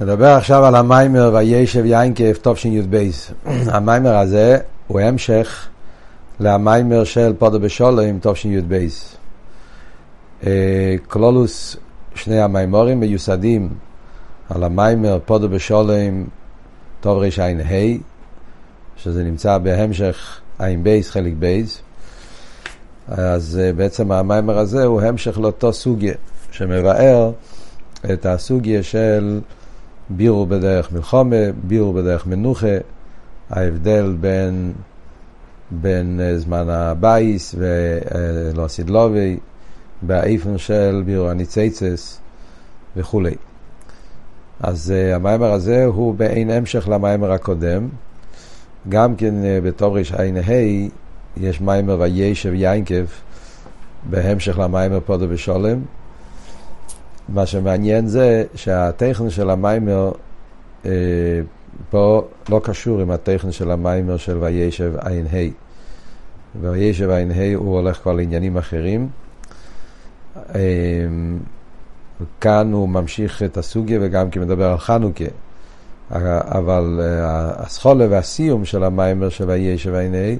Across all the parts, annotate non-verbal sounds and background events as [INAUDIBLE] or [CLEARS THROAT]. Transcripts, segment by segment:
נדבר עכשיו על המיימר וישב יינקב תשי"ב. [CLEARS THROAT] המיימר הזה הוא המשך למיימר של פודו בשולם תשי"ב. כלולוס שני המיימורים מיוסדים על המיימר פודו בשולם תרע"ה, שזה נמצא בהמשך עין בייס חלק בייס. אז בעצם המיימר הזה הוא המשך לאותו סוגיה שמבאר את הסוגיה של בירו בדרך מלחומה, בירו בדרך מנוחה, ההבדל בין, בין אה, זמן הבייס ולא הסידלובי, באיפן של בירו הניציצס וכולי. אז uh, המיימר הזה הוא באין המשך למיימר הקודם. גם כן בתור רע"ה יש מיימר וישב יינקב בהמשך למיימר פודו בשולם. מה שמעניין זה שהטכן של המיימר אה, פה לא קשור עם הטכן של המיימר של וישב ע"ה. וישב ע"ה הוא הולך כבר לעניינים אחרים. אה, כאן הוא ממשיך את הסוגיה וגם כי מדבר על חנוכה. אבל אה, הסחולה והסיום של המיימר של וישב ע"ה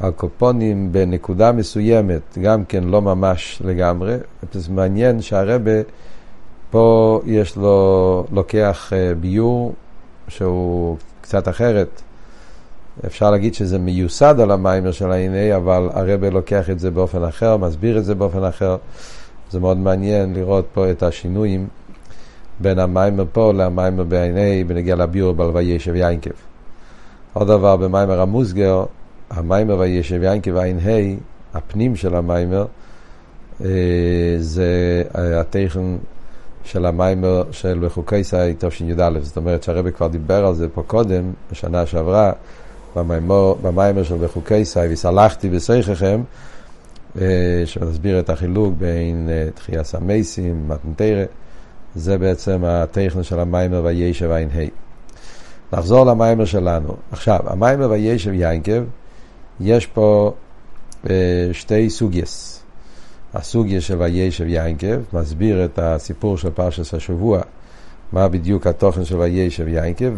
הקופונים בנקודה מסוימת, גם כן לא ממש לגמרי. זה מעניין שהרבה פה יש לו, לוקח אה, ביור שהוא קצת אחרת. אפשר להגיד שזה מיוסד על המיימר של ה-NA, אבל הרבה לוקח את זה באופן אחר, מסביר את זה באופן אחר. זה מאוד מעניין לראות פה את השינויים בין המיימר פה למיימר ב-NA בנגיע לביור בלוויה של יינקב. עוד דבר במיימר המוסגר, המיימר וישב יינקב עין ה', הפנים של המיימר, אה, זה הטכן של המיימר של בחוקי סי תשי"א. זאת אומרת שהרבא כבר דיבר על זה פה קודם, בשנה שעברה, במיימר, של בחוקי סי, וסלחתי בסייככם, אה, שמסביר את החילוק בין אה, תחייה סמייסים, מתנתרא, זה בעצם הטכן של המיימר וישב עין ה'. נחזור למיימר שלנו. עכשיו, המיימר וישב יינקב, יש פה אה, שתי סוגייס. הסוגיה של וישב יינקב מסביר את הסיפור של פרשת השבוע, מה בדיוק התוכן של וישב יינקב,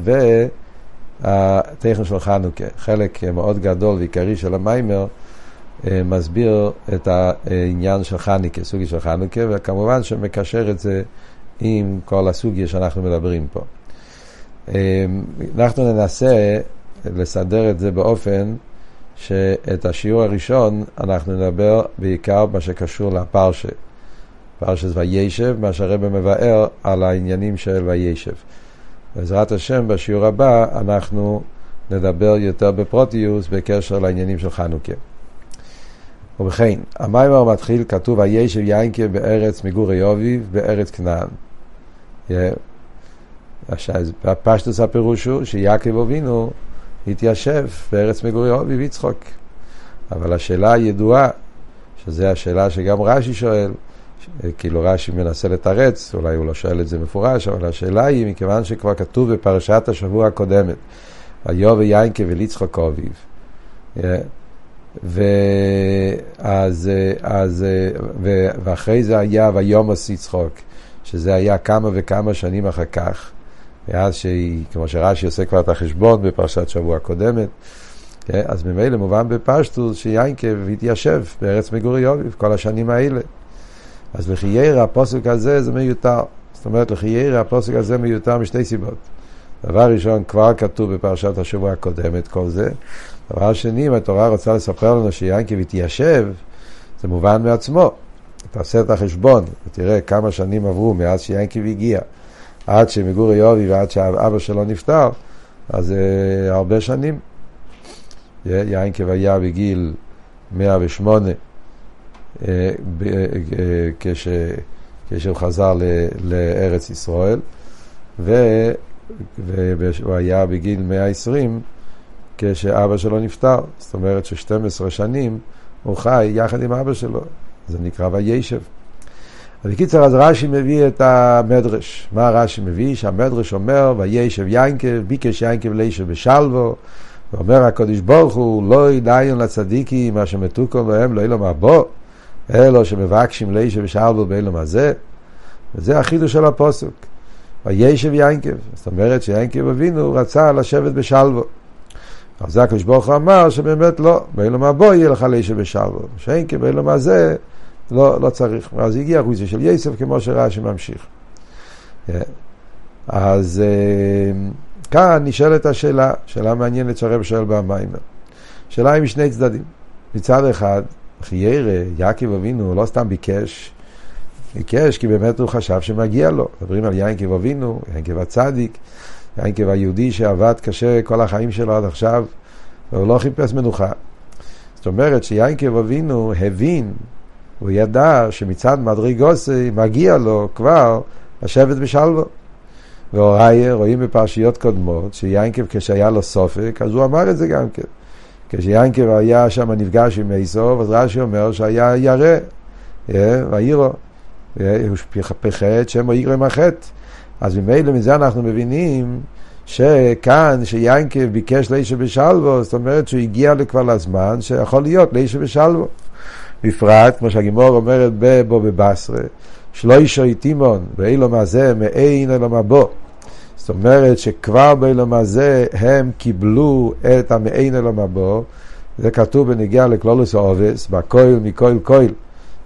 והתכן של חנוכה. חלק מאוד גדול ועיקרי של המיימר אה, מסביר את העניין של חנוכה, סוגיה של חנוכה, וכמובן שמקשר את זה עם כל הסוגיה שאנחנו מדברים פה. אה, אנחנו ננסה לסדר את זה באופן שאת השיעור הראשון אנחנו נדבר בעיקר מה שקשור לפרשה. פרשת וישב, מה שהרבא מבאר על העניינים של וישב. בעזרת השם, בשיעור הבא אנחנו נדבר יותר בפרוטיוס בקשר לעניינים של חנוכה. ובכן, המיימר מתחיל, כתוב וישב יינקה בארץ מגורי אביב, בארץ כנען. פשטוס הפירוש הוא שיעקב אבינו התיישב בארץ מגורי אביב יצחוק. אבל השאלה הידועה, שזו השאלה שגם רש"י שואל, כאילו רש"י מנסה לתרץ, אולי הוא לא שואל את זה מפורש, אבל השאלה היא, מכיוון שכבר כתוב בפרשת השבוע הקודמת, ויובא יינקה וליצחוק אביב. ואז, אז, ו, ואחרי זה היה ויומוס יצחוק, שזה היה כמה וכמה שנים אחר כך. מאז שהיא, כמו שרש"י עושה כבר את החשבון בפרשת שבוע קודמת, כן? אז ממילא מובן בפשטוס שיינקב התיישב בארץ מגורי יוביב כל השנים האלה. אז לכי ירא הפוסק הזה זה מיותר. זאת אומרת, לכי ירא הפוסק הזה מיותר משתי סיבות. דבר ראשון, כבר כתוב בפרשת השבוע הקודמת כל זה. דבר שני, אם התורה רוצה לספר לנו שיינקב התיישב, זה מובן מעצמו. תעשה את החשבון ותראה כמה שנים עברו מאז שיינקב הגיע. עד שמגורי יובי ועד שאבא שלו נפטר, אז uh, הרבה שנים. יין כבהיה בגיל 108, uh, ב, uh, כש, כשהוא חזר ל, לארץ ישראל, והוא היה בגיל 120 כשאבא שלו נפטר. זאת אומרת ש-12 שנים הוא חי יחד עם אבא שלו. זה נקרא וישב. אז בקיצר, אז רש"י מביא את המדרש. מה רש"י מביא? שהמדרש אומר, וישב יינקב, ביקש יינקב לישב בשלבו, ואומר הקדוש ברוך הוא, לא ידיין לצדיקים, מה שמתוקו בהם, לא אילום הבו, אלו שמבקשים לישב בשלבו באילום הזה. וזה החידוש של הפוסק. וישב יינקב. זאת אומרת שיינקב אבינו רצה לשבת בשלוו. אז זה הקדוש ברוך הוא אמר שבאמת לא, באילום הבא יהיה לך לישב בשלוו. שאין כי באילום הזה לא, לא צריך. אז הגיע החוצה של יסף כמו שרש"י ממשיך. אז כאן נשאלת השאלה, שאלה מעניינת שהרב שואל במיימר. שאלה עם שני צדדים. מצד אחד, חיירה, יעקב אבינו לא סתם ביקש, ביקש כי באמת הוא חשב שמגיע לו. מדברים על יעקב אבינו, יעקב הצדיק, יעקב היהודי שעבד קשה כל החיים שלו עד עכשיו, והוא לא חיפש מנוחה. זאת אומרת שיעקב אבינו הבין, הוא ידע שמצד מדרגוסי מגיע לו כבר לשבת בשלוו. והוראי רואים בפרשיות קודמות, שיינקב כשהיה לו סופק, אז הוא אמר את זה גם כן. כשיינקב היה שם נפגש עם עשו, אז רש"י אומר שהיה ירא, ואירו, הוא פחד שמו איגרו עם החטא. אז ממילא מזה אנחנו מבינים שכאן, שיינקב ביקש לאישה בשלבו, זאת אומרת שהוא הגיע כבר לזמן שיכול להיות לאישה בשלבו. בפרט, כמו שהגימור אומרת בו בבשרה, שלא אישו תימון, ואילום הזה מאין אלום הבו. זאת אומרת שכבר באילום הזה הם קיבלו את המאין אלום הבו, זה כתוב בנגיעה לכלולוס העובס, בכויל מכויל כויל,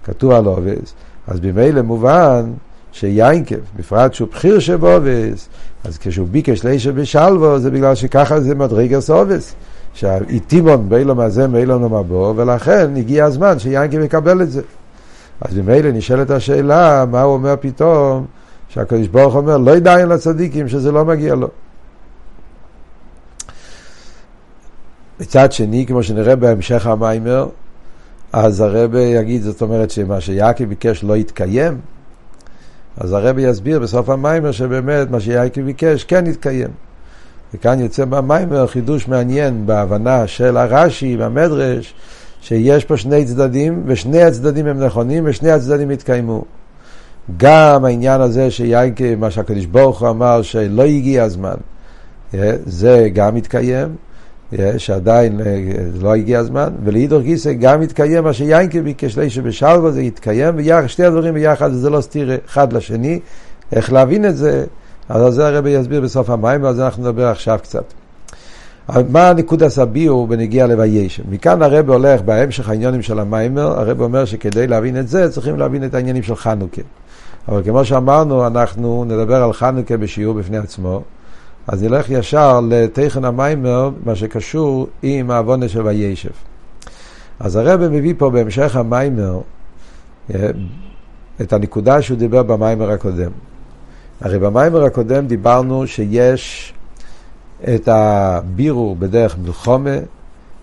כתוב על עובס, אז במילא מובן שיינקב, בפרט שהוא בחיר שבעובס, אז כשהוא ביקש לאישה בשלבו, זה בגלל שככה זה מדרגס עובס. שהאיטימון באילום הזה מאילום הבו, ולכן הגיע הזמן שיינקב יקבל את זה. אז ממילא נשאלת השאלה, מה הוא אומר פתאום, שהקדוש ברוך אומר, לא ידעין לצדיקים שזה לא מגיע לו. מצד שני, כמו שנראה בהמשך המיימר, אז הרב יגיד, זאת אומרת שמה שיעקב ביקש לא יתקיים, אז הרב יסביר בסוף המיימר שבאמת מה שיעקב ביקש כן יתקיים. וכאן יוצא במיימר חידוש מעניין בהבנה של הרש"י והמדרש, שיש פה שני צדדים, ושני הצדדים הם נכונים, ושני הצדדים התקיימו. גם העניין הזה שיינקה, מה שהקדוש ברוך הוא אמר, שלא הגיע הזמן, זה גם התקיים, שעדיין אה, לא הגיע הזמן, ולאידור גיסא גם התקיים מה שיינקה ביקש לישה בשלווה, זה התקיים, ושתי הדברים ביחד, זה לא סתיר אחד לשני. איך להבין את זה, אז על זה הרבי יסביר בסוף המים, ועל זה אנחנו נדבר עכשיו קצת. מה נקודת הביאו בנגיע לוישם? מכאן הרב הולך בהמשך העניונים של המיימר, הרב אומר שכדי להבין את זה צריכים להבין את העניינים של חנוכה. אבל כמו שאמרנו, אנחנו נדבר על חנוכה בשיעור בפני עצמו, אז נלך ישר לתכן המיימר, מה שקשור עם העוונה של וישב. אז הרב מביא פה בהמשך המיימר אה, את הנקודה שהוא דיבר במיימר הקודם. הרי במיימר הקודם דיברנו שיש את הבירור בדרך מלחומה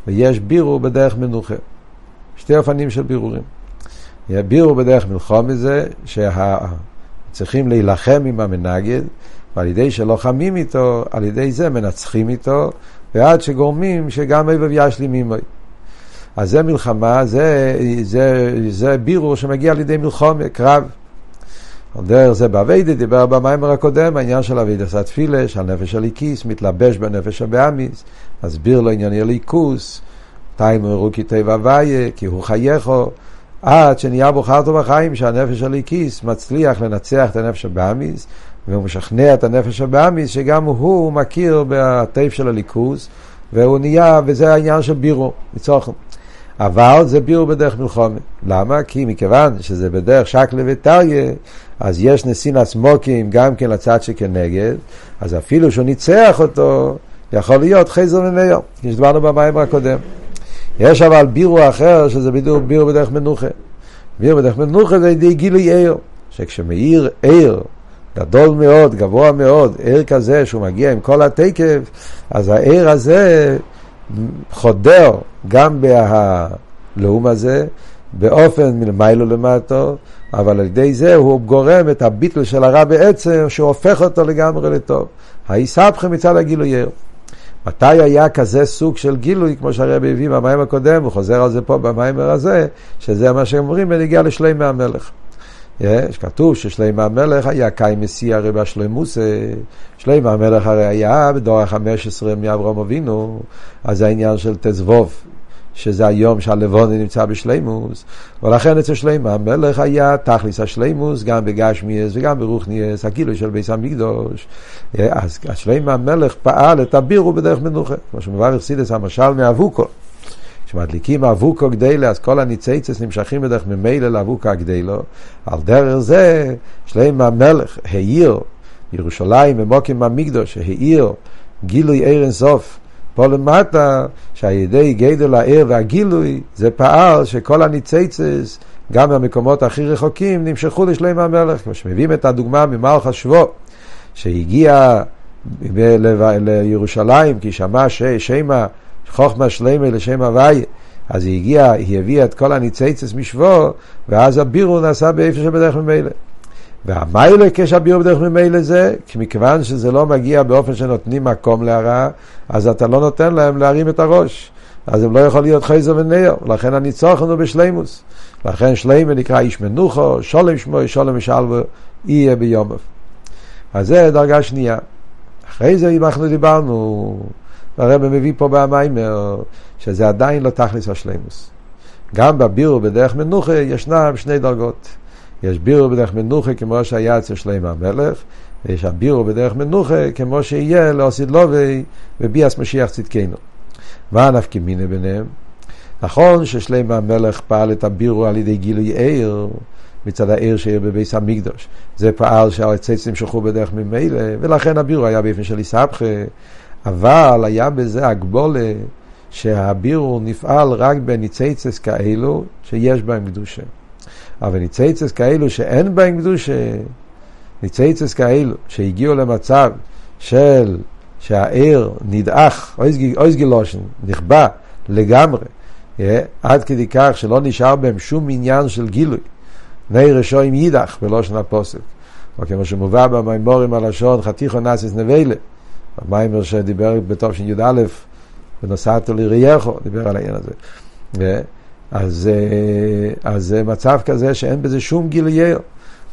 ויש בירור בדרך מנוחה. שתי אופנים של בירורים. בירור בדרך מלחומה זה שצריכים להילחם עם המנגד, ועל ידי שלוחמים איתו, על ידי זה מנצחים איתו, ועד שגורמים שגם אבב ישלים עמוי. אז זה מלחמה, זה, זה, זה בירור שמגיע על ידי מלחומה, קרב. דרך זה באביידה דיבר במיימר הקודם, העניין של אביידה עשה תפילה, שהנפש הליקיס מתלבש בנפש הבאמיס, מסביר לו ענייני הליכוס, תיימו ירוקי טבע הוויה, כי הוא חייכו, עד שנהיה בו חרטו בחיים, שהנפש הליקיס מצליח לנצח את הנפש הבאמיס, והוא משכנע את הנפש הבאמיס, שגם הוא מכיר בטייף של הליכוס, והוא נהיה, וזה העניין של בירו, מצורכם. אבל זה בירו בדרך מלחומה. למה? כי מכיוון שזה בדרך שקלה וטריה, אז יש נסין סמוקים גם כן לצד שכנגד, אז אפילו שהוא ניצח אותו, יכול להיות חזר מניו, כפי שדיברנו במים הקודם. יש אבל בירו אחר, שזה בדיוק בירו בדרך מנוחה. בירו בדרך מנוחה זה ידי גילוי עיר, שכשמאיר עיר גדול מאוד, גבוה מאוד, עיר כזה שהוא מגיע עם כל התקף, אז העיר הזה חודר גם בלאום הזה, באופן מלמיילו למטו, אבל על ידי זה הוא גורם את הביטל של הרע בעצם, שהופך אותו לגמרי לטוב. ההיסבכם מצד הגילוי עיר. מתי היה כזה סוג של גילוי, כמו שהרבי הביא במים הקודם, הוא חוזר על זה פה במיימר הזה, שזה מה שהם אומרים בנגיע לשלימי המלך. יש כתוב ששלימי המלך היה קאי מסי הרי בשלימוס, שלימי המלך הרי היה בדור ה-15 מאברהם אבינו, אז העניין של תזבוב. שזה היום שהלבוני נמצא בשלימוס, ולכן אצל שלימה המלך היה תכליס השלימוס גם בגשמיאס וגם ברוכניאס, הגילוי של ביס המקדוש. אז שלימה המלך פעל את הבירו בדרך מנוחה, כמו שמברך סידס המשל מאבוקו. כשמדליקים אבוקו גדלה, אז כל הניציצס נמשכים בדרך ממילא לאבוקו הגדלו. על דרך זה, שלימה המלך העיר ירושלים ומוקים המקדוש, העיר גילוי ער אינסוף. פה למטה, שעל ידי גדל הער והגילוי, זה פעל שכל הניציצס, גם מהמקומות הכי רחוקים, נמשכו לשלם המלך. כמו שמביאים את הדוגמה ממלך השבו, שהגיע לירושלים, כי שמע שמה חוכמה שלמה לשם הוויה. אז היא הגיעה, היא הביאה את כל הניציצס משבו, ואז הבירו נעשה באיפה שבדרך ממילא. והמיילה כשהביאו בדרך ממילא זה, כי מכיוון שזה לא מגיע באופן שנותנים מקום להרע, אז אתה לא נותן להם להרים את הראש. אז הם לא יכול להיות חייזר ונר, לכן הניצוחן הוא בשלימוס. לכן שלימה נקרא איש מנוחו, שולם שמו, שולם משלבו, יהיה ביומב. אז זה דרגה שנייה. אחרי זה אם אנחנו דיברנו, הרב מביא פה במיימר, שזה עדיין לא תכלס השלימוס. גם בבירו בדרך מנוחה ישנם שני דרגות. יש בירו בדרך מנוחה כמו שהיה אצל שלמה המלך, ויש הבירו בדרך מנוחה כמו שיהיה לעושית לובי וביאס משיח צדקנו. מה הנפקי מיני ביניהם? נכון ששלמה המלך פעל את הבירו על ידי גילוי עיר, מצד העיר שעיר בביס המקדוש. זה פעל שהצייצים נמשכו בדרך ממילא, ולכן הבירו היה באופן של איסבכה, אבל היה בזה הגבולה שהבירו נפעל רק בניצייצס כאלו שיש בהם קדושה. אבל ניצייצס כאלו שאין בהם קדושה, ניצייצס כאלו שהגיעו למצב של שהעיר נדעך, אויז גילושן, נכבה לגמרי, אה, עד כדי כך שלא נשאר בהם שום עניין של גילוי. נר עם יידח בלושן הפוסק. או כמו שמובא במימורים הלשון חתיכו נאסיס נבלה. המיימר שדיבר בתור של י"א, ונוסעתו לרייכו, דיבר על העניין הזה. אז, אה, אז זה מצב כזה שאין בזה שום גילוייר.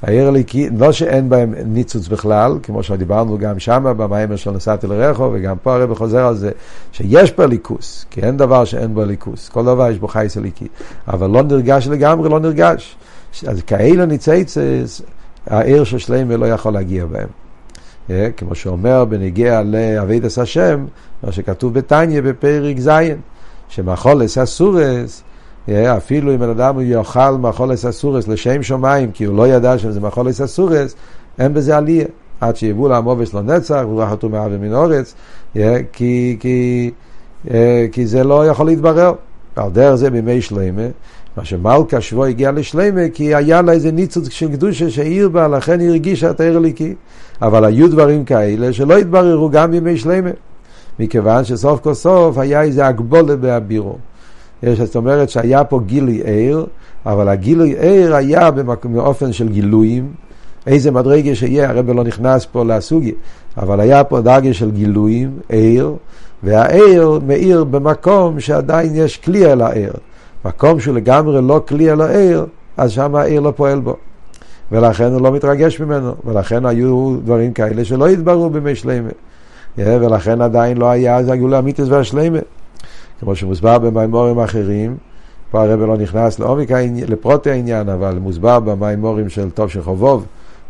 העיר הליקי, לא שאין בהם ניצוץ בכלל, כמו שדיברנו גם שם, במיימר של נסעתי לרחו, וגם פה הרב חוזר על זה, שיש פה ליכוס, כי אין דבר שאין בו ליכוס, כל דבר יש בו חייס הליקי, אבל לא נרגש לגמרי, לא נרגש. אז כאלה ניצייצס, העיר של שלמה לא יכול להגיע בהם. אה, כמו שאומר בנגיע לאבידס השם, מה שכתוב בתניא בפרק ז', שמחולס אסורס, אפילו אם בן אדם הוא יאכל מחולס אסורס לשם שמיים, כי הוא לא ידע שזה מחולס אסורס, אין בזה עלייה. עד שיבואו לעמובס לא נצח, והוא חתום מאווה מן אורץ, אה, כי, כי, כי זה לא יכול להתברר. על דרך זה בימי שלמה, מה שמלכה שבו הגיע לשלמה, כי היה לה איזה ניצוץ של קדושה שהעיר בה, לכן היא הרגישה את העיר הליקי. אבל היו דברים כאלה שלא התבררו גם בימי שלמה, מכיוון שסוף כל סוף היה איזה הגבולה בהבירו. יש, זאת אומרת שהיה פה גילוי עיר, אבל הגילוי עיר היה באופן של גילויים, איזה מדרגה שיהיה, הרב לא נכנס פה לסוגיה, אבל היה פה דרגה של גילויים, עיר, והעיר מאיר במקום שעדיין יש כלי על העיר. מקום שהוא לגמרי לא כלי על העיר, אז שם העיר לא פועל בו. ולכן הוא לא מתרגש ממנו, ולכן היו דברים כאלה שלא התבררו בימי שלמה. ולכן עדיין לא היה אז הגאולה אמיתיס והשלמה. כמו שמוסבר במימורים אחרים, פה הרב לא נכנס לעומק לפרוטי העניין, אבל מוסבר במימורים של טוב של חובוב,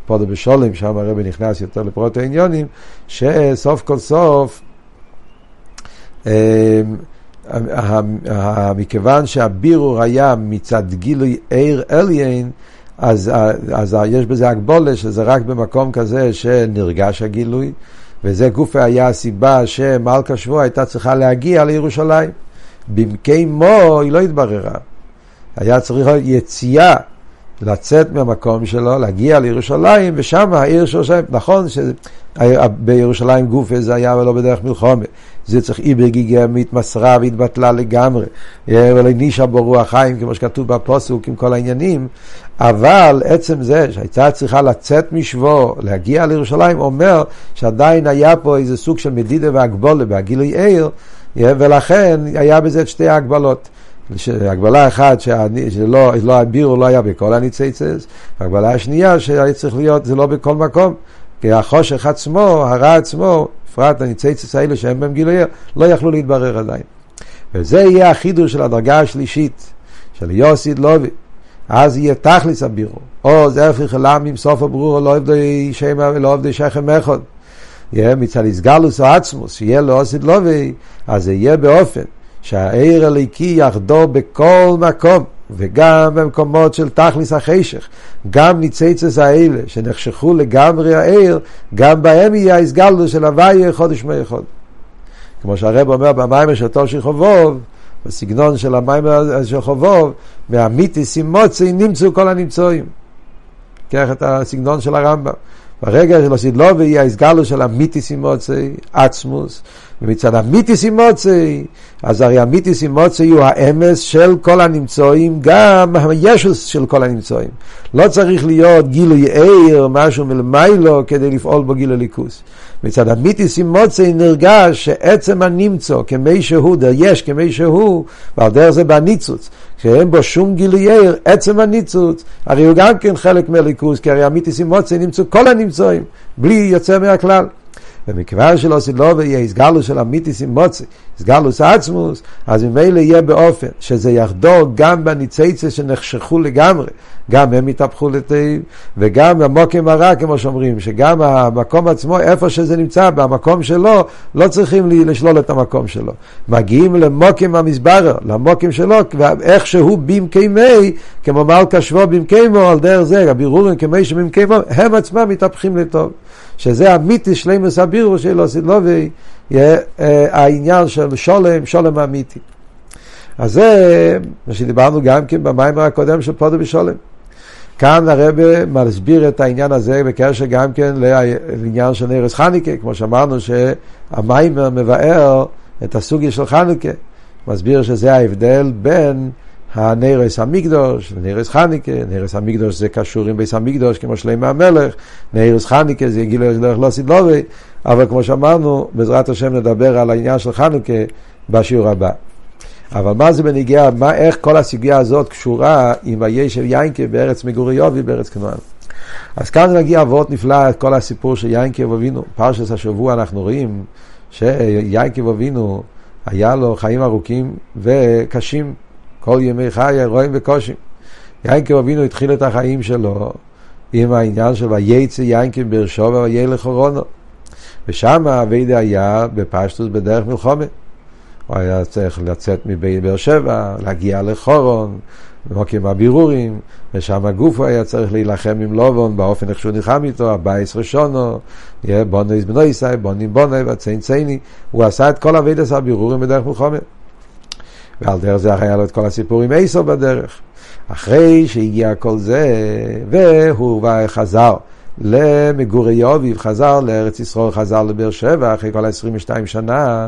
פודו בשולם, שם הרב נכנס יותר לפרוטי העניונים, שסוף כל סוף, אמ, מכיוון שהבירור היה מצד גילוי עיר אליין, אז, אז יש בזה הגבולה שזה רק במקום כזה שנרגש הגילוי, וזה גופה היה הסיבה שמלכה שבוע הייתה צריכה להגיע לירושלים. במקי מו היא לא התבררה. היה צריך להיות יציאה, לצאת מהמקום שלו, להגיע לירושלים, ושם העיר של ירושלים, נכון שבירושלים גופה זה היה ולא בדרך מלחומה. זה צריך אי בגיגה מתמסרה והתבטלה לגמרי, ולא נישה בו רוח חיים, כמו שכתוב בפוסוק עם כל העניינים, אבל עצם זה שהייתה צריכה לצאת משבו, להגיע לירושלים, אומר שעדיין היה פה איזה סוג של מדידה והגבולה בהגילוי עיר, ולכן היה בזה את שתי ההגבלות. הגבלה אחת שלא לא הבירו לא היה בכל הניציצס, והגבלה השנייה שהיה צריך להיות זה לא בכל מקום, כי החושך עצמו, הרע עצמו, בפרט הניציצס האלה שהם בהם גילוי, לא יכלו להתברר עדיין. וזה יהיה החידוש של הדרגה השלישית, של יוסיד לובי. אז יהיה תכליס הבירו. או זה הפך עם סוף הברור, לא עבדי שם ולא עבדי שכם אחד. יהיה מצד איסגלוס או עצמוס, שיהיה לו עושית לובי, אז זה יהיה באופן שהעיר הליקי יחדור בכל מקום, וגם במקומות של תכליס החשך, גם ניציצס האלה שנחשכו לגמרי העיר, גם בהם יהיה האיסגלוס של הוויה חודש מאחד. כמו שהרב אומר במים של תושי חובוב, בסגנון של המים של חובוב, מהמיתיס עם מוצי נמצאו כל הנמצואים. קח את הסגנון של הרמב"ם. ברגע של הסידלובי יהיה הסגלו של המיתיס עם מוצי, עצמוס, ומצד המיתיס עם מוצי, אז הרי המיתיס עם מוצי הוא האמס של כל הנמצואים, גם הישוס של כל הנמצואים. לא צריך להיות גילוי עיר, משהו מלמיילו, כדי לפעול בו גילוי ליכוס. מצד המיתיס עם מוצי נרגש שעצם הנמצוא, כמי שהוא, דר יש כמי שהוא, ועל דרך זה בניצוץ, שאין בו שום גילוי עיר, עצם הניצוץ, הרי הוא גם כן חלק מהליכוס, כי הרי המיתיס עם מוצי נמצאו כל הנמצואים, בלי יוצא מהכלל. ומכיוון שלא סילובה יהיה הסגלוס של המיתיס עם מוצי, הסגלוס עצמוס, אז ממילא יהיה באופן שזה יחדור גם בניציצה שנחשכו לגמרי, גם הם יתהפכו לתאיב, וגם המוקים הרע, כמו שאומרים, שגם המקום עצמו, איפה שזה נמצא, במקום שלו, לא צריכים לשלול את המקום שלו. מגיעים למוקים המסברר, למוקים שלו, ואיך שהוא במקיימי, כמו מלכה שבו במקיימו, על דרך זה, הבירורים כמי שבמקיימו, הם עצמם מתהפכים לטוב. שזה אמיתי שלימוס הבירו של אוסילובי, העניין של שולם, שולם אמיתי. אז זה מה שדיברנו גם כן במיימר הקודם של פודו ושולם. כאן הרב מסביר את העניין הזה בקשר גם כן לעניין של נרס חניקה, כמו שאמרנו שהמיימר מבאר את הסוגיה של חנוכה, מסביר שזה ההבדל בין הנרס המקדוש, נרס חניקה, נרס המקדוש זה קשור עם ביס המקדוש כמו שלמה המלך, נרס חניקה זה גיל דרך לא סידלובי, אבל כמו שאמרנו, בעזרת השם נדבר על העניין של חנוכה בשיעור הבא. אבל מה זה בניגיע, מה, איך כל הסוגיה הזאת קשורה עם הישב יינקה בארץ מגורי יובי בארץ כנוען. אז כאן נגיע אבות נפלא את כל הסיפור של יינקה ואבינו. פרשס השבוע אנחנו רואים שיינקה ואבינו היה לו חיים ארוכים וקשים. כל ימי חיי רואים וקושי. יינקב אבינו התחיל את החיים שלו עם העניין של וייצא יינקב ברשובה וילך אורונו. ושם אביידה היה בפשטוס בדרך מלחומה. הוא היה צריך לצאת מבאר שבע, להגיע לחורון, מוקים הבירורים, ושם הגוף הוא היה צריך להילחם עם לובון באופן איך שהוא נלחם איתו, הבייס ראשונו, בונו איז בנו ישי, בונים בונו וציין צייני, הוא עשה את כל אביידס הבירורים בדרך מלחומה. ועל דרך זה היה לו את כל הסיפור עם עשר בדרך. אחרי שהגיע כל זה, והוא חזר למגורי אביב, חזר לארץ ישראל, חזר לבאר שבע, אחרי כל ה-22 שנה,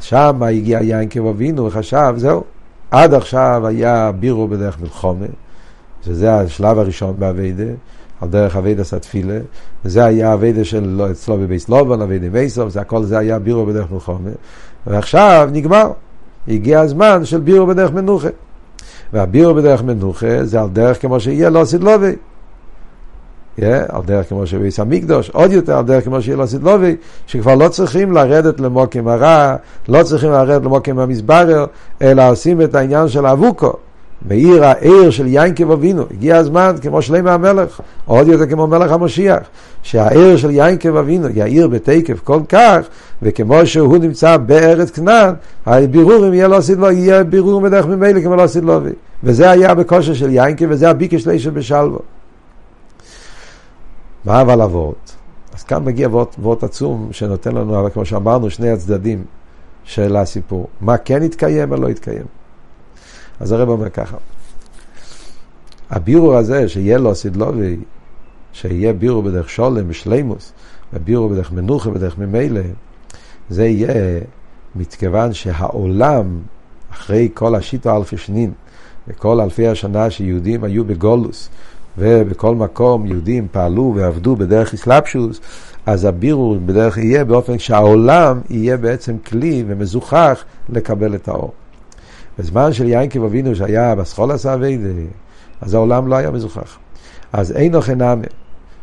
שם הגיע יינקב אבינו וחשב, זהו, עד עכשיו היה בירו בדרך מלחומה, שזה השלב הראשון באביידה, על דרך אביידה סטפילה, וזה היה אביידה של אצלו בבייס לובן, אביידה מייסוב, זה הכל זה היה בירו בדרך מלחומה, ועכשיו נגמר. הגיע הזמן של בירו בדרך מנוחה. והבירו בדרך מנוחה זה על דרך כמו שיהיה לא סידלובי. Yeah, על דרך כמו שביס המקדוש, עוד יותר על דרך כמו שיהיה לא סידלובי, שכבר לא צריכים לרדת למוקים הרע, לא צריכים לרדת למוקים המסברר, אלא עושים את העניין של אבוקו. בעיר העיר של יינקב אבינו, הגיע הזמן כמו שלמה המלך, עוד יותר כמו מלך המשיח, שהעיר של יינקב אבינו היא העיר בתקף כל כך, וכמו שהוא נמצא בארץ כנען, הבירורים יהיה לא עשית יהיה בירור מדרך ממילא כמו לא עשית. וזה היה בכושר של יינקב, וזה הביקש לישה בשלוו. מה אבל אבות? אז כאן מגיע וורט עצום שנותן לנו, כמו שאמרנו, שני הצדדים של הסיפור. מה כן התקיים ולא התקיים. אז הרב אומר ככה, הבירור הזה שיהיה לו סידלובי, שיהיה בירור בדרך שולם, בשלימוס, ובירור בדרך מנוחה, בדרך ממילא, זה יהיה מכיוון שהעולם, אחרי כל השיטו אלפי שנין, וכל אלפי השנה שיהודים היו בגולוס, ובכל מקום יהודים פעלו ועבדו בדרך אסלאפשוס, אז הבירור בדרך יהיה באופן שהעולם יהיה בעצם כלי ומזוכח לקבל את האור. בזמן של יינקב אבינו שהיה בסחול עשה אביידה, אז העולם לא היה מזוכח. אז אין אוכל נאמה.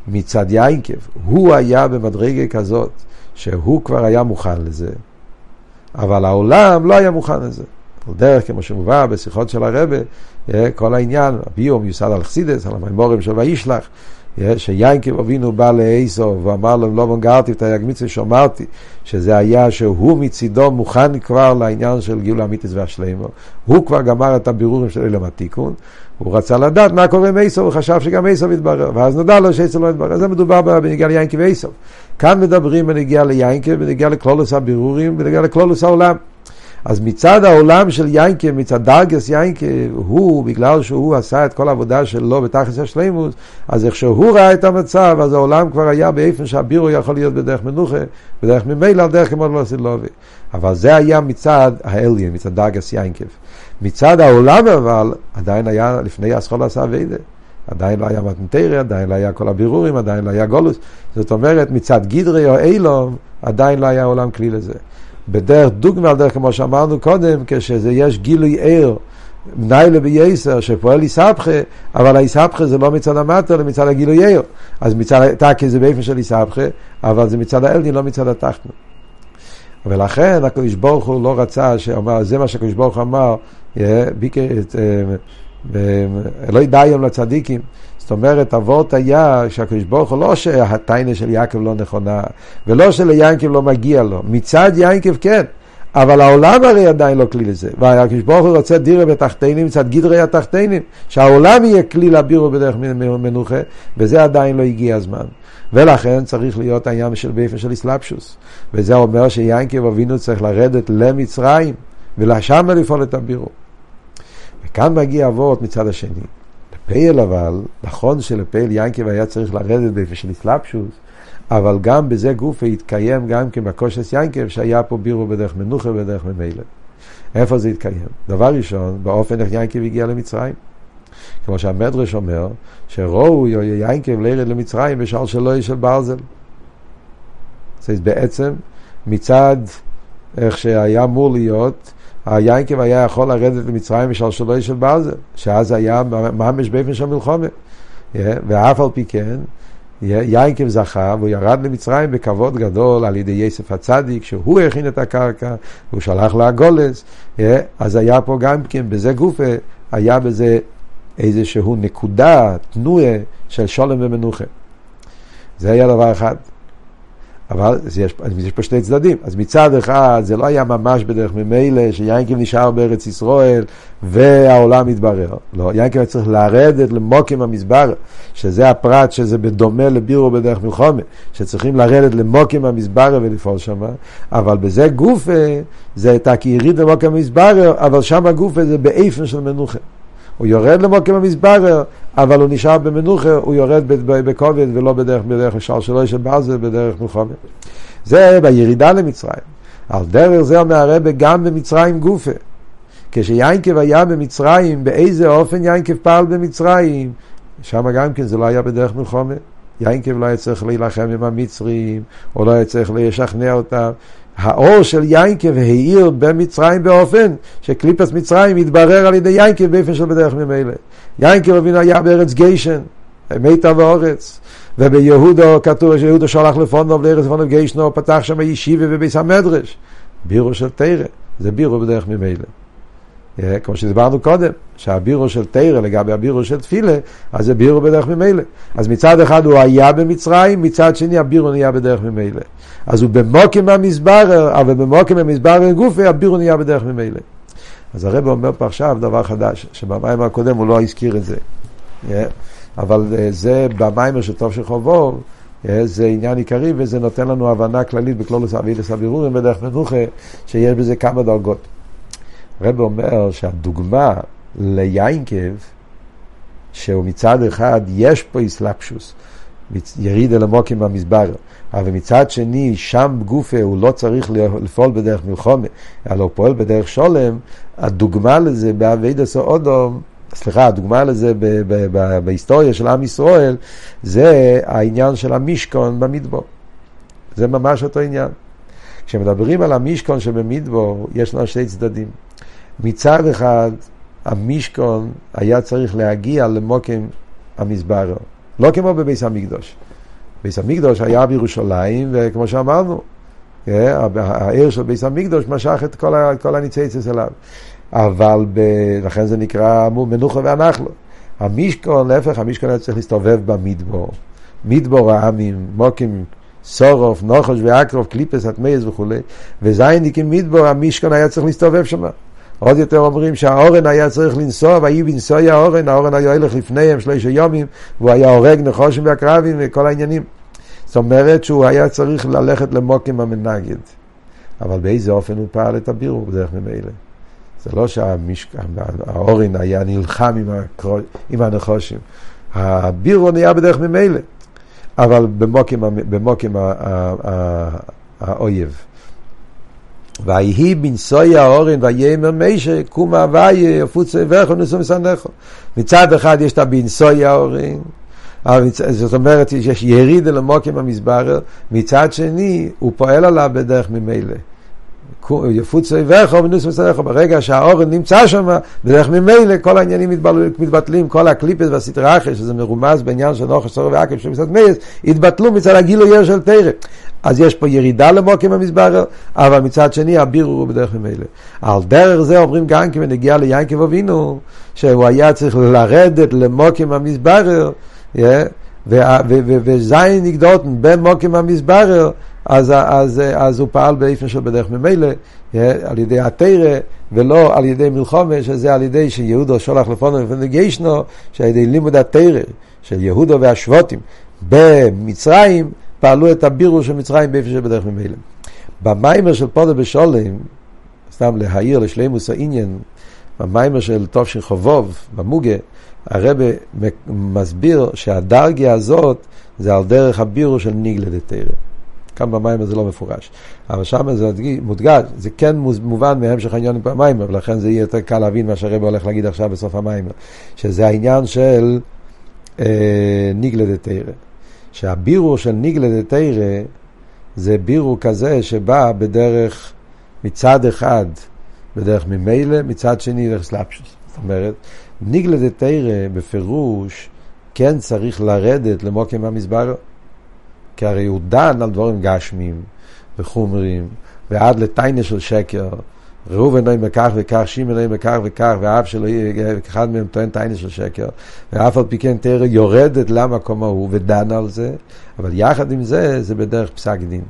מצד יינקב, הוא היה במדרגה כזאת, שהוא כבר היה מוכן לזה, אבל העולם לא היה מוכן לזה. דרך, כמו שמובא בשיחות של הרבה, כל העניין, הביאו מיוסד על חסידס, על המימורים של וישלח, שיינקב אבינו בא לאיסו ואמר לו לא מונגרתי את היגמיצה שאמרתי שזה היה שהוא מצידו מוכן כבר לעניין של גאול האמיתיס והשלימו הוא כבר גמר את הבירורים של אילם התיקון הוא רצה לדעת מה קורה עם איסו, הוא חשב שגם איסו מתברר, ואז נודע לו שאיסו לא מתברר. זה מדובר בנגיעה ליינקב ואיסו. כאן מדברים בנגיעה ליינקב, בנגיעה לכלולוס הבירורים, בנגיעה לכלולוס העולם. אז מצד העולם של יינקה, מצד דרגס יינקה, הוא, בגלל שהוא עשה את כל העבודה שלו בתכלס השלימוס, אז איך שהוא ראה את המצב, אז העולם כבר היה באיפן שהבירו יכול להיות בדרך מנוחה, בדרך ממילא, דרך כמו לא סילובי. אבל זה היה מצד האליין, מצד דרגס יינקב. מצד העולם אבל, עדיין היה לפני אסכולה סאביידה. עדיין לא היה מתנתרא, עדיין לא היה כל הבירורים, עדיין לא היה גולוס. זאת אומרת, מצד גידרי או אילום, עדיין לא היה עולם כלי לזה. בדרך דוגמה, על דרך כמו שאמרנו קודם, כשיש גילוי ער, מניילה בייסר, שפועל איסבכה, אבל האיסבכה זה לא מצד המטר, אלא מצד הגילוי ער. אז מצד תקי זה באופן של איסבכה, אבל זה מצד האלדין, לא מצד התחתנו. ולכן הקדוש ברוך הוא לא רצה, שאומר, זה מה שהקדוש ברוך הוא אמר, אלוהי דיום לצדיקים. זאת אומרת, אבות היה שהקדוש ברוך הוא לא שהטיינה של יעקב לא נכונה, ולא שליעקב לא מגיע לו. מצד יעקב כן. אבל העולם הרי עדיין לא כלי לזה. והקדוש ברוך הוא רוצה דירה בתחתינים מצד גדרי התחתינים, שהעולם יהיה כלי לבירו בדרך מנוחה, וזה עדיין לא הגיע הזמן. ולכן צריך להיות העניין של באופן של אסלאפשוס. וזה אומר שיינקב אבינו צריך לרדת למצרים, ולשם לפעול את הבירו. וכאן מגיע אבות מצד השני. לפייל אבל, נכון שלפייל ינקב היה צריך לרדת באופן של אסלאפשוס, אבל גם בזה גופה התקיים גם כן בקושס ינקב שהיה פה בירו בדרך מנוחה ובדרך ממילא. איפה זה התקיים? דבר ראשון, באופן איך ינקב הגיע למצרים. כמו שהמדרש אומר, שראו ינקב לירד למצרים בשער שלו של ברזל. זה בעצם מצד איך שהיה אמור להיות, היינקב היה יכול לרדת למצרים בשער שלו של ברזל, שאז היה ממש באופן של מלחומה. ואף על פי כן, יינקב זכה והוא ירד למצרים בכבוד גדול על ידי יסף הצדיק, שהוא הכין את הקרקע, והוא שלח לגולס, אז היה פה גם כן, בזה גופה, היה בזה איזשהו נקודה, תנועה של שולם ומנוחה. זה היה דבר אחד. אבל יש, יש פה שני צדדים. אז מצד אחד זה לא היה ממש בדרך ממילא, שיינקב נשאר בארץ ישראל והעולם מתברר. לא, יינקב היה צריך לרדת למוקים המזבר, שזה הפרט שזה בדומה לבירו בדרך מלחומה, שצריכים לרדת למוקים המזבר ולפעול שם, אבל בזה גופה זה הייתה כי יריד למוקים המזבר, אבל שם הגופה זה באיפן של מנוחה. הוא יורד למוקם המסברר, אבל הוא נשאר במנוחה, הוא יורד בכובד ולא בדרך, בדרך לשער שלו של ברזל, בדרך מלחומת. זה בירידה למצרים. על דרך זה אומר הרבה גם במצרים גופה. כשיינקב היה במצרים, באיזה אופן יינקב פעל במצרים, שם גם כן זה לא היה בדרך מלחומת. יינקב לא היה צריך להילחם עם המצרים, או לא היה צריך לשכנע אותם. האור של יינקב האיר במצרים באופן שקליפס מצרים התברר על ידי יינקב באופן של בדרך ממילא. יינקב אבינו היה בארץ גיישן, מיתר ואורץ. וביהודו כתוב שיהודו שלח לפונוב לארץ לפונוב גיישנו, פתח שם ישיבה בביס המדרש. בירו של תרא, זה בירו בדרך ממילא. אה, כמו שדיברנו קודם, שהבירו של תרא לגבי הבירו של תפילה, אז זה בירו בדרך ממילא. אז מצד אחד הוא היה במצרים, מצד שני הבירו נהיה בדרך ממילא. אז הוא במוקים המסברר, אבל במוקים המסברר גופי, הבירו נהיה בדרך ממילא. אז הרב אומר פה עכשיו דבר חדש, שבמים הקודם הוא לא הזכיר את זה. אה, אבל אה, זה במיימר של טוב של חובו, זה עניין עיקרי וזה נותן לנו הבנה כללית בכלולוס אבידס הבירורים בדרך מנוחה, שיש בזה כמה דרגות. הרב אומר שהדוגמה ליינקב, שהוא מצד אחד יש פה איסלפשוס, יריד אל עמוקים במסבר, אבל מצד שני שם גופה הוא לא צריך לפעול בדרך מלחומה, אלא הוא פועל בדרך שולם, הדוגמה לזה באביידס אודום, סליחה, הדוגמה לזה ב- ב- ב- בהיסטוריה של עם ישראל, זה העניין של המשכון במדבור. זה ממש אותו עניין. כשמדברים על המשכון שבמדבור, יש לנו שני צדדים. מצד אחד, המשכון היה צריך להגיע למוקם המזבר, לא כמו בביס המקדוש. ביס המקדוש היה בירושלים, וכמו שאמרנו, אה, העיר של ביס המקדוש משך את כל, כל הניציצס אליו. אבל ב... לכן זה נקרא מנוחה ואנחנו. המשכון, להפך, המשכון היה צריך להסתובב במדבור. מדבור העמים, מוקים, סורוף, נוחש ואקרוף, קליפס, הטמייס וכולי, וזייניקים מדבור, המשכון היה צריך להסתובב שם. עוד יותר אומרים שהאורן היה צריך לנסוע, ויהי בנסועי האורן, האורן היה הולך לפניהם שלושה יומים, והוא היה הורג נחושים והקרבים וכל העניינים. זאת אומרת שהוא היה צריך ללכת למוקים המנגד. אבל באיזה אופן הוא פעל את הבירור בדרך ממילא. זה לא שהאורן היה נלחם עם, הקרו... עם הנחושים. הבירור נהיה בדרך ממילא, אבל במוקים, במוקים האויב. ויהי בנסוי האורן ויאמר מישה קום הוויה יפוצה וכו נשוא מסנכו. מצד אחד יש את הבנסוי האורן, זאת אומרת יש יריד אל המוקים המסברר, מצד שני הוא פועל עליו בדרך ממילא. יפוץ אויביך ונוס מסריך, ברגע שהאורן נמצא שם, בדרך ממילא כל העניינים מתבטלים, כל הקליפס והסטרה אחרי, שזה מרומז בעניין של נוחש סורי ועקב של מייס, התבטלו מצד הגילוי של תרא. אז יש פה ירידה למוקים המסברר, אבל מצד שני הבירור הוא בדרך ממילא. על דרך זה אומרים גם כי בנגיע ליינקב אבינו, שהוא היה צריך לרדת למוקים המסברר, וזין נגדותן במוקים המסברר, אז, אז, אז הוא פעל באופן של בדרך ממילא, על ידי התרא, ולא על ידי מלחומה, שזה על ידי שיהודו שולח לפונו ונגיישנו, שעל ידי לימוד התרא של יהודו והשבותים במצרים, פעלו את הבירו של מצרים באופן של בדרך ממילא. במיימר של פודו בשולם, סתם להעיר לשלימוס העניין, במיימר של תופשין חובוב, במוגה, הרב מסביר שהדרגיה הזאת זה על דרך הבירו של ניגלה דתרא. כאן במים זה לא מפורש. אבל שם זה מודגש, זה כן מובן מהמשך העניין במים, ולכן זה יהיה יותר קל להבין מה שהרבא הולך להגיד עכשיו בסוף המים, שזה העניין של אה, ניגלה דתרא. שהבירו של ניגלה דתרא זה בירו כזה שבא בדרך, מצד אחד בדרך ממילא, מצד שני דרך סלאפשוס. זאת אומרת, ניגלה דתרא בפירוש כן צריך לרדת למוקם המזבר. כי הרי הוא דן על דברים גשמיים וחומרים, ועד לטיינה של שקר. ראובן נעים בכך וכך, שמעון נעים בכך וכך, ואף שלא יהיה, אחד מהם טוען טיינה של שקר, ואף על פי כן תרא יורדת למקום ההוא ודן על זה, אבל יחד עם זה, זה בדרך פסק דין.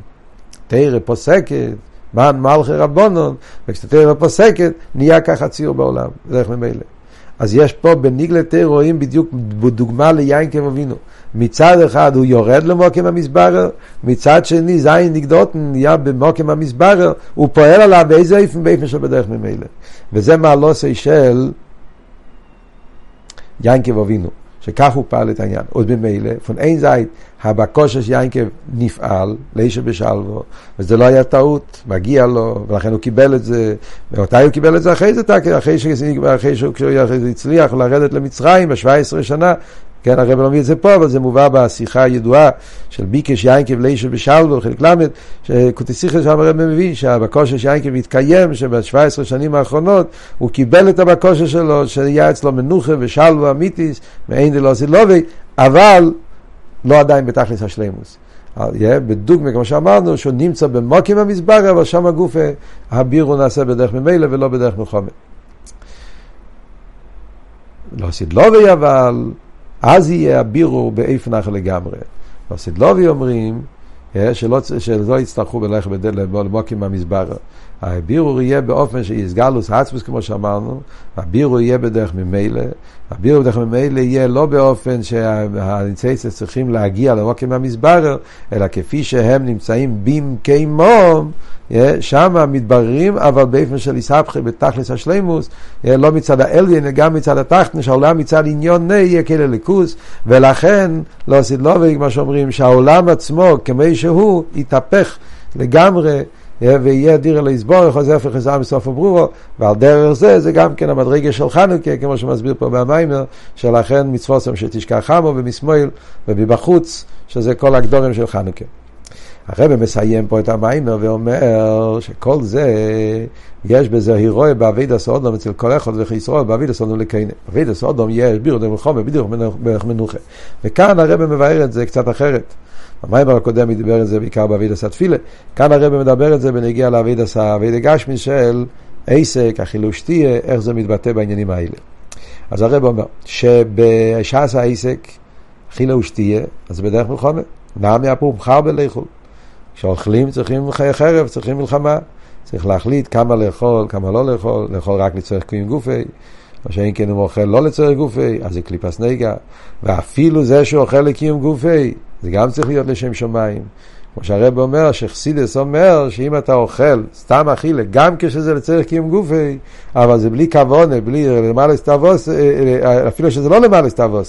תרא פוסקת, מן מלכי רבונון, וכשתרא פוסקת, נהיה ככה ציור בעולם, בדרך ממילא. אז יש פה בניגלה תרא רואים בדיוק דוגמה כמו אבינו. מצד אחד הוא יורד למוקם המסברר, מצד שני זין נגדות נהיה במוקם המסברר, הוא פועל עליו באיזה איפן באיפן של בדרך ממילא. וזה מעלוסי של ינקב אבינו, שכך הוא פעל את העניין. עוד ממילא, פון אין זית, הבקושש ינקב נפעל, לאיש בשלבו, וזה לא היה טעות, מגיע לו, ולכן הוא קיבל את זה, ומתי הוא קיבל את זה? אחרי זה, אחרי, אחרי שהוא הצליח לרדת למצרים ב-17 שנה, כן, הרב לא מביא את זה פה, אבל זה מובא בשיחה הידועה של ביקש יינקב לישה בשלבו, חלק ל', שקוטסיכה שם הרב מביא, שהבקושה של יינקב התקיים, שב-17 שנים האחרונות הוא קיבל את הבקושה שלו, שהיה אצלו מנוחה ושלבו אמיתיס, מעין דלא סילובי, אבל לא עדיין בתכלס השלימוס. בדוגמא, כמו שאמרנו, שהוא נמצא במוקים המסבר, אבל שם הגוף הבירו נעשה בדרך ממילא ולא בדרך מלחמת. לא סילובי אבל, אז יהיה הבירו באיפן אחר לגמרי. בסדלובי אומרים אה, שלא, שלא יצטרכו ללכת למוקים במזבר. הבירור יהיה באופן שיסגלוס עצמוס כמו שאמרנו, הבירור יהיה בדרך ממילא, הבירור בדרך ממילא יהיה לא באופן שהניצייצס צריכים להגיע למוקים במזבר, אלא כפי שהם נמצאים במקיימום, שם מתבררים, אבל באופן של איסבכי בתכלס השלימוס, לא מצד האליין, גם מצד התחתן, שהעולם מצד עניון נה יהיה כאלה ליכוס, ולכן לא עשית לא מה שאומרים, שהעולם עצמו, כמו שהוא, יתהפך לגמרי. ויהיה דיר אל יסבורך, אז הפך חזר מסוף הברורו, ועל דרך זה, זה גם כן המדרגה של חנוכה, כמו שמסביר פה במיימר, שלכן מצווסם שתשכח חמו ומשמאל ומבחוץ, שזה כל הגדורים של חנוכה. הרב מסיים פה את המיימר ואומר שכל זה, יש בזה הירואי באביד הסעודום אצל כל אחד וחיסרון באביד הסעודום לקיינה. באביד הסעודום יש בירו דמלחומה בדיוק בערך מנוחה. וכאן הרב מבאר את זה קצת אחרת. במיימר הקודם מדבר את זה בעיקר באביד עשה תפילה. כאן הרב מדבר את זה בנגיע לאביד עשה אביד גשמי של עסק, אכילו שתייה, איך זה מתבטא בעניינים האלה. אז הרב אומר, שבשעס העסק, אכילה ושתייה, אז בדרך מלחמה. נעמי אפור בחר בלאכול. כשאוכלים צריכים חרב, צריכים מלחמה. צריך להחליט כמה לאכול, כמה לא לאכול, לאכול רק לצורך קיום גופי, או שאם כן הוא אוכל לא לצורך גופי, אז זה קליפס נגע. ואפילו זה שהוא אוכל לקיום גופי, זה גם צריך להיות לשם שמיים. כמו שהרב אומר, שחסידס אומר שאם אתה אוכל סתם אכילה, גם כשזה לצורך קיום גופי, אבל זה בלי כוונה, בלי למעלה סתיו אפילו שזה לא למעלה סתיו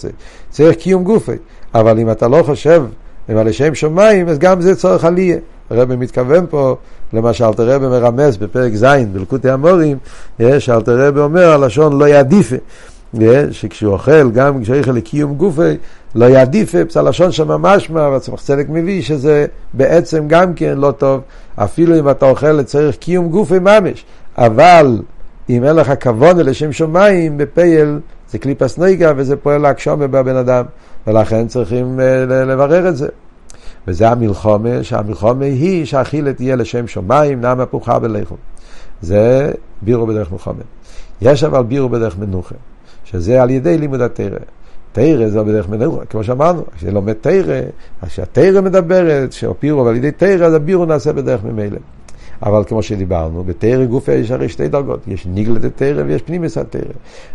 צריך קיום גופי. אבל אם אתה לא חושב אם על לשם שמיים, אז גם זה צורך עלייה. הרב מתכוון פה למה שאלתר רבי מרמז בפרק ז' בלקוטי המורים, אה, שאלתר רבי אומר הלשון לא יעדיפה, אה, שכשהוא אוכל גם כשאיכל לקיום גופי, לא יעדיפה, לשון שממש מה, והצמח צדק מביא שזה בעצם גם כן לא טוב, אפילו אם אתה אוכל לצריך קיום גופי ממש, אבל אם אין לך כבוד לשם שמיים, בפייל זה קליפס נויגה וזה פועל להגשומה בבן אדם, ולכן צריכים אה, לברר את זה. וזה המלחומה, שהמלחומה היא שהאכילה תהיה לשם שמיים, נמה פוחה בלכו. זה בירו בדרך מלחומה. יש אבל בירו בדרך מנוחה, שזה על ידי לימוד התרא. תרא זה בדרך מנוחה, כמו שאמרנו, כשלומד תרא, כשהתרא מדברת, שהפירו על ידי תרא, אז הבירו נעשה בדרך ממילא. אבל כמו שדיברנו, בתרא גופה יש הרי שתי דרגות, יש ניגלת תרא ויש פנימיס התרא.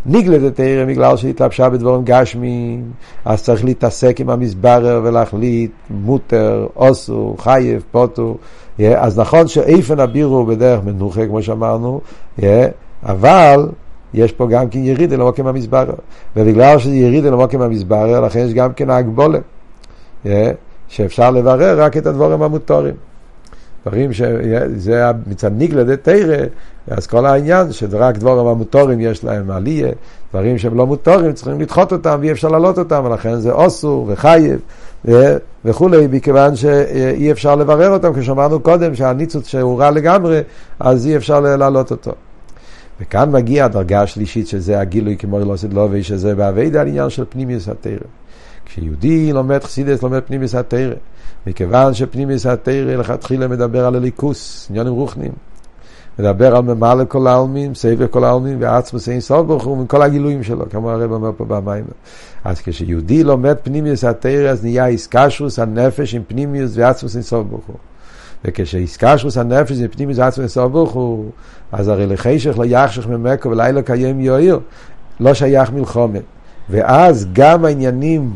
ניגלת תרא בגלל שהתלבשה בדבורים גשמיים, אז צריך להתעסק עם המסברר ולהחליט מותר, אוסו, חייב, פוטו. אז נכון שאיפן הבירו הוא בדרך מנוחה, כמו שאמרנו, אבל יש פה גם כן ירידה למוקם המסברר. ובגלל שזה ירידה למוקם המסברר, לכן יש גם כן ההגבולה. שאפשר לברר רק את הדבורים המותרים. דברים שזה מצד ניגלה דה תרא, אז כל העניין שרק דבורים המוטורים יש להם עלייה, דברים שהם לא מוטורים צריכים לדחות אותם ואי אפשר להעלות אותם, ולכן זה אוסור וחייב וכולי, מכיוון שאי אפשר לברר אותם, כפי שאמרנו קודם, שהניצוץ שהוא רע לגמרי, אז אי אפשר להעלות אותו. וכאן מגיעה הדרגה השלישית, שזה הגילוי כמו לא סדלובי, שזה באביידה העניין של פנימיוס התרא. כשיהודי לומד חסידס, לומד פנימיוס התרא. מכיוון שפנימיס התרא לכתחילה מדבר על הליכוס, עניונים רוחנים. מדבר על ממלא כל העלמין, סבב כל העלמין, ועצמוס אין סוף ברוך הוא, מכל הגילויים שלו, כמו הרב אומר פה במים. אז כשיהודי לומד פנימיוס התרא, אז נהיה איסקשוס הנפש עם פנימיוס ועצמוס אין סוף ברוך הוא. וכשאיסקשוס הנפש עם פנימיוס ועצמוס אין סוף ברוך הוא, אז הרי לחישך לא יחשך ממקו ולילה קיים יועיר, לא שייך מלחומת. ואז גם העניינים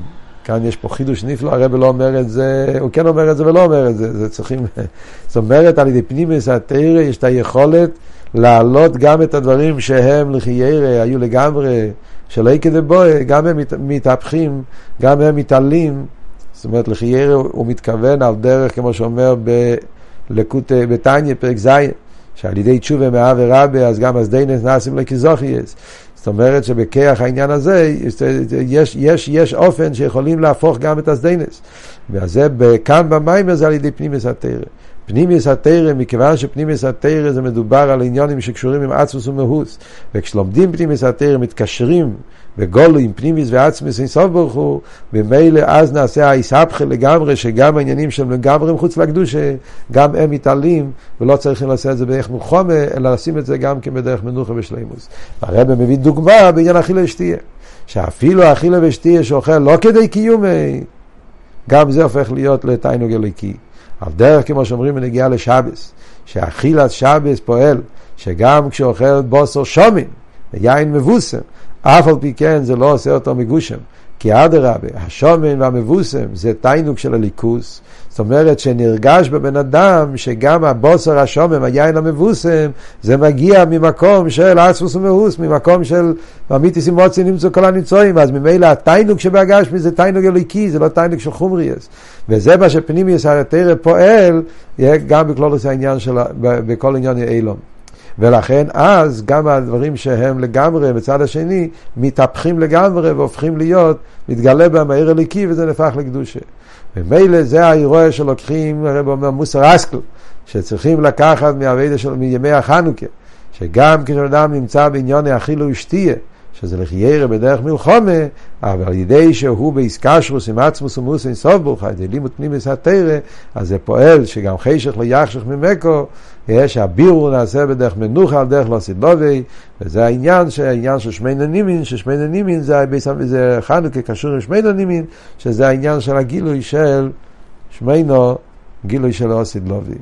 כאן יש פה חידוש נפלא, הרב לא אומר את זה, הוא כן אומר את זה ולא אומר את זה, זה צריכים, [LAUGHS] זאת אומרת על ידי פנימיס התרא יש את היכולת להעלות גם את הדברים שהם לחיירא, היו לגמרי, שלא יקדה בוי, גם הם מתהפכים, גם הם מתעלים, זאת אומרת לחיירא הוא מתכוון על דרך, כמו שאומר בלקוט, בתניא, פרק ז', שעל ידי תשובה מאב ורבה, אז גם אז דיינס נאסים לקיזוכייס. זאת אומרת שבכיח העניין הזה יש, יש, יש אופן שיכולים להפוך גם את הסדיינס. וזה כאן במים זה על ידי פנימיס התרא. פנימיס התרא, מכיוון שפנימיס התרא זה מדובר על עניונים שקשורים עם עצמוס ומהוס. וכשלומדים פנימיס התרא מתקשרים וגולו עם פנימיס ועצמוס עם סוף ברוך הוא, ממילא אז נעשה האיסהפכה לגמרי, שגם העניינים שהם לגמרי מחוץ לקדושה, גם הם מתעלים, ולא צריכים לעשות את זה בדרך מלחומה, אלא לשים את זה גם כן בדרך מנוחה ושלימוס. הרב מביא דוגמה בעניין אכילה ושתייה, שאפילו אכילה ושתייה שאוכל לא כדי קיומי, גם זה הופך להיות לתיינוג אלוקי. על דרך כמו שאומרים בנגיעה לשבס, שאכילת שבס פועל, שגם כשאוכל בוסר שומין, יין מבוסם, אף על פי כן זה לא עושה אותו מגושם. כי אדרבה, השומן והמבוסם זה תיינוג של הליכוס. זאת אומרת שנרגש בבן אדם שגם הבוסר השומם, היין המבוסם, זה מגיע ממקום של אספוס ומאוס, ממקום של אמיתיס אימוצי נמצאו כל הניצויים, אז ממילא התיינוג שבהגשמי זה תיינוג אליקי, זה לא תיינוג של חומריאס. וזה מה שפנימיוס הרתרא פועל, גם בכלולוס העניין של, בכל עניין אילום. ולכן אז גם הדברים שהם לגמרי בצד השני מתהפכים לגמרי והופכים להיות, מתגלה בהם העיר הליקי וזה נהפך לקדושה. ומילא זה האירוע שלוקחים, הרב אומר מוסר אסקל, שצריכים לקחת מהאבדה של מימי החנוכה, שגם כשאדם נמצא בעניון אכילו ושתייה, שזה לחיירה בדרך מלחומה, אבל על ידי שהוא באיסקשרוס עם עצמוס ומוס אין סוף ברוך, על ידי לימוד פנימיס התרא, אז זה פועל שגם חשך לא יחשך ממקו, שהבירו נעשה בדרך מנוחה על דרך לא סדלובי, וזה העניין, העניין של שמיינו נימין, ששמיינו נימין זה, זה חנוכה קשור עם שמיינו נימין, שזה העניין של הגילוי של שמיינו, גילוי של אוסיד לובי.